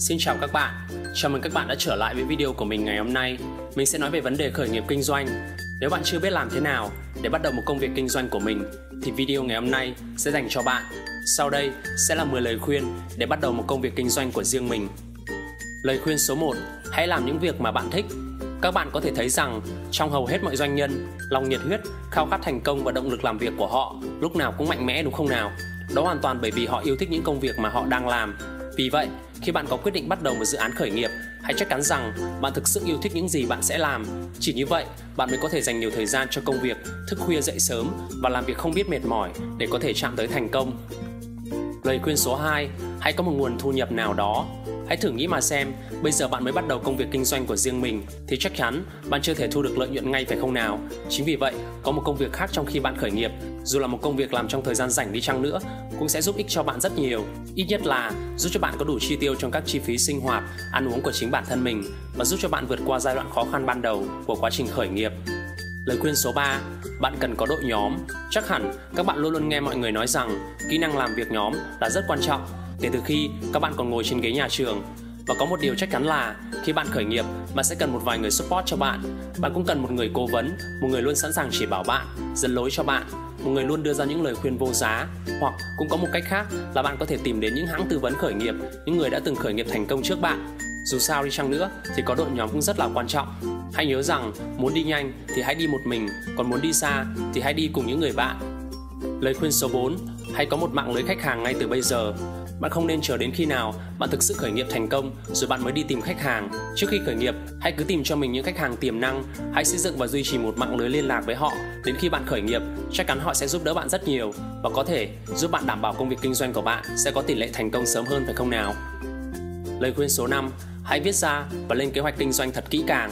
Xin chào các bạn, chào mừng các bạn đã trở lại với video của mình ngày hôm nay. Mình sẽ nói về vấn đề khởi nghiệp kinh doanh. Nếu bạn chưa biết làm thế nào để bắt đầu một công việc kinh doanh của mình, thì video ngày hôm nay sẽ dành cho bạn. Sau đây sẽ là 10 lời khuyên để bắt đầu một công việc kinh doanh của riêng mình. Lời khuyên số 1, hãy làm những việc mà bạn thích. Các bạn có thể thấy rằng trong hầu hết mọi doanh nhân, lòng nhiệt huyết, khao khát thành công và động lực làm việc của họ lúc nào cũng mạnh mẽ đúng không nào? Đó hoàn toàn bởi vì họ yêu thích những công việc mà họ đang làm. Vì vậy, khi bạn có quyết định bắt đầu một dự án khởi nghiệp, hãy chắc chắn rằng bạn thực sự yêu thích những gì bạn sẽ làm. Chỉ như vậy, bạn mới có thể dành nhiều thời gian cho công việc, thức khuya dậy sớm và làm việc không biết mệt mỏi để có thể chạm tới thành công. Lời khuyên số 2, hãy có một nguồn thu nhập nào đó. Hãy thử nghĩ mà xem, bây giờ bạn mới bắt đầu công việc kinh doanh của riêng mình thì chắc chắn bạn chưa thể thu được lợi nhuận ngay phải không nào? Chính vì vậy, có một công việc khác trong khi bạn khởi nghiệp, dù là một công việc làm trong thời gian rảnh đi chăng nữa, cũng sẽ giúp ích cho bạn rất nhiều. Ít nhất là giúp cho bạn có đủ chi tiêu trong các chi phí sinh hoạt, ăn uống của chính bản thân mình và giúp cho bạn vượt qua giai đoạn khó khăn ban đầu của quá trình khởi nghiệp. Lời khuyên số 3, bạn cần có đội nhóm. Chắc hẳn các bạn luôn luôn nghe mọi người nói rằng kỹ năng làm việc nhóm là rất quan trọng kể từ khi các bạn còn ngồi trên ghế nhà trường. Và có một điều chắc chắn là khi bạn khởi nghiệp, bạn sẽ cần một vài người support cho bạn. Bạn cũng cần một người cố vấn, một người luôn sẵn sàng chỉ bảo bạn, dẫn lối cho bạn, một người luôn đưa ra những lời khuyên vô giá. Hoặc cũng có một cách khác là bạn có thể tìm đến những hãng tư vấn khởi nghiệp, những người đã từng khởi nghiệp thành công trước bạn. Dù sao đi chăng nữa thì có đội nhóm cũng rất là quan trọng. Hãy nhớ rằng muốn đi nhanh thì hãy đi một mình, còn muốn đi xa thì hãy đi cùng những người bạn. Lời khuyên số 4, hãy có một mạng lưới khách hàng ngay từ bây giờ. Bạn không nên chờ đến khi nào bạn thực sự khởi nghiệp thành công rồi bạn mới đi tìm khách hàng. Trước khi khởi nghiệp, hãy cứ tìm cho mình những khách hàng tiềm năng, hãy xây dựng và duy trì một mạng lưới liên lạc với họ. Đến khi bạn khởi nghiệp, chắc chắn họ sẽ giúp đỡ bạn rất nhiều và có thể giúp bạn đảm bảo công việc kinh doanh của bạn sẽ có tỷ lệ thành công sớm hơn phải không nào? Lời khuyên số 5, hãy viết ra và lên kế hoạch kinh doanh thật kỹ càng.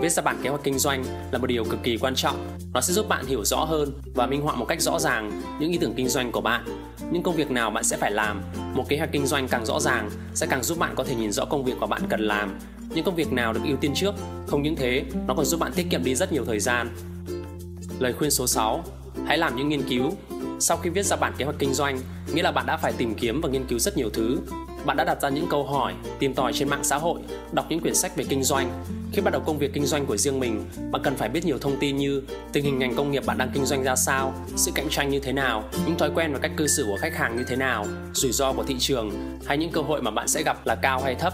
Viết ra bản kế hoạch kinh doanh là một điều cực kỳ quan trọng. Nó sẽ giúp bạn hiểu rõ hơn và minh họa một cách rõ ràng những ý tưởng kinh doanh của bạn, những công việc nào bạn sẽ phải làm. Một kế hoạch kinh doanh càng rõ ràng sẽ càng giúp bạn có thể nhìn rõ công việc mà bạn cần làm, những công việc nào được ưu tiên trước. Không những thế, nó còn giúp bạn tiết kiệm đi rất nhiều thời gian. Lời khuyên số 6, hãy làm những nghiên cứu. Sau khi viết ra bản kế hoạch kinh doanh, nghĩa là bạn đã phải tìm kiếm và nghiên cứu rất nhiều thứ bạn đã đặt ra những câu hỏi, tìm tòi trên mạng xã hội, đọc những quyển sách về kinh doanh. Khi bắt đầu công việc kinh doanh của riêng mình, bạn cần phải biết nhiều thông tin như tình hình ngành công nghiệp bạn đang kinh doanh ra sao, sự cạnh tranh như thế nào, những thói quen và cách cư xử của khách hàng như thế nào, rủi ro của thị trường hay những cơ hội mà bạn sẽ gặp là cao hay thấp.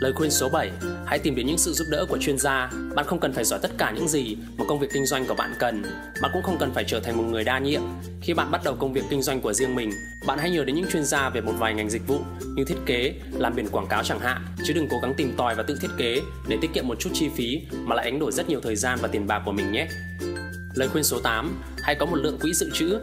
Lời khuyên số 7, hãy tìm đến những sự giúp đỡ của chuyên gia. Bạn không cần phải giỏi tất cả những gì mà công việc kinh doanh của bạn cần. Bạn cũng không cần phải trở thành một người đa nhiệm. Khi bạn bắt đầu công việc kinh doanh của riêng mình, bạn hãy nhờ đến những chuyên gia về một vài ngành dịch vụ như thiết kế, làm biển quảng cáo chẳng hạn, chứ đừng cố gắng tìm tòi và tự thiết kế để tiết kiệm một chút chi phí mà lại đánh đổi rất nhiều thời gian và tiền bạc của mình nhé. Lời khuyên số 8, hãy có một lượng quỹ dự trữ.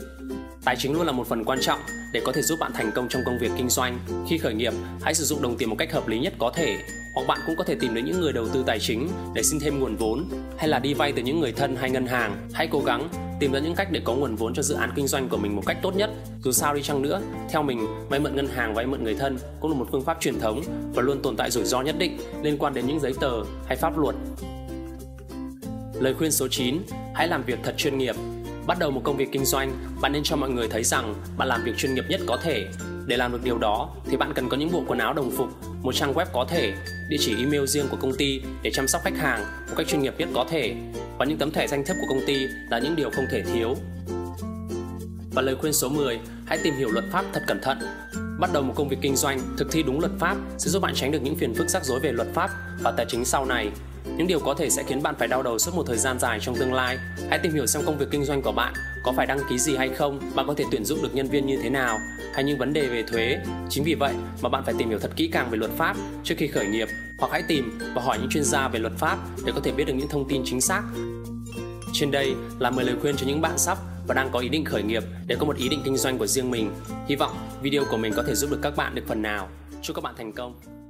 Tài chính luôn là một phần quan trọng để có thể giúp bạn thành công trong công việc kinh doanh. Khi khởi nghiệp, hãy sử dụng đồng tiền một cách hợp lý nhất có thể. Hoặc bạn cũng có thể tìm đến những người đầu tư tài chính để xin thêm nguồn vốn hay là đi vay từ những người thân hay ngân hàng. Hãy cố gắng tìm ra những cách để có nguồn vốn cho dự án kinh doanh của mình một cách tốt nhất. Dù sao đi chăng nữa, theo mình, vay mượn ngân hàng, vay mượn người thân cũng là một phương pháp truyền thống và luôn tồn tại rủi ro nhất định liên quan đến những giấy tờ hay pháp luật. Lời khuyên số 9, hãy làm việc thật chuyên nghiệp. Bắt đầu một công việc kinh doanh, bạn nên cho mọi người thấy rằng bạn làm việc chuyên nghiệp nhất có thể. Để làm được điều đó thì bạn cần có những bộ quần áo đồng phục, một trang web có thể, địa chỉ email riêng của công ty để chăm sóc khách hàng một cách chuyên nghiệp nhất có thể và những tấm thẻ danh thiếp của công ty là những điều không thể thiếu. Và lời khuyên số 10, hãy tìm hiểu luật pháp thật cẩn thận. Bắt đầu một công việc kinh doanh, thực thi đúng luật pháp sẽ giúp bạn tránh được những phiền phức rắc rối về luật pháp và tài chính sau này những điều có thể sẽ khiến bạn phải đau đầu suốt một thời gian dài trong tương lai. Hãy tìm hiểu xem công việc kinh doanh của bạn có phải đăng ký gì hay không, bạn có thể tuyển dụng được nhân viên như thế nào, hay những vấn đề về thuế. Chính vì vậy mà bạn phải tìm hiểu thật kỹ càng về luật pháp trước khi khởi nghiệp, hoặc hãy tìm và hỏi những chuyên gia về luật pháp để có thể biết được những thông tin chính xác. Trên đây là 10 lời khuyên cho những bạn sắp và đang có ý định khởi nghiệp để có một ý định kinh doanh của riêng mình. Hy vọng video của mình có thể giúp được các bạn được phần nào. Chúc các bạn thành công.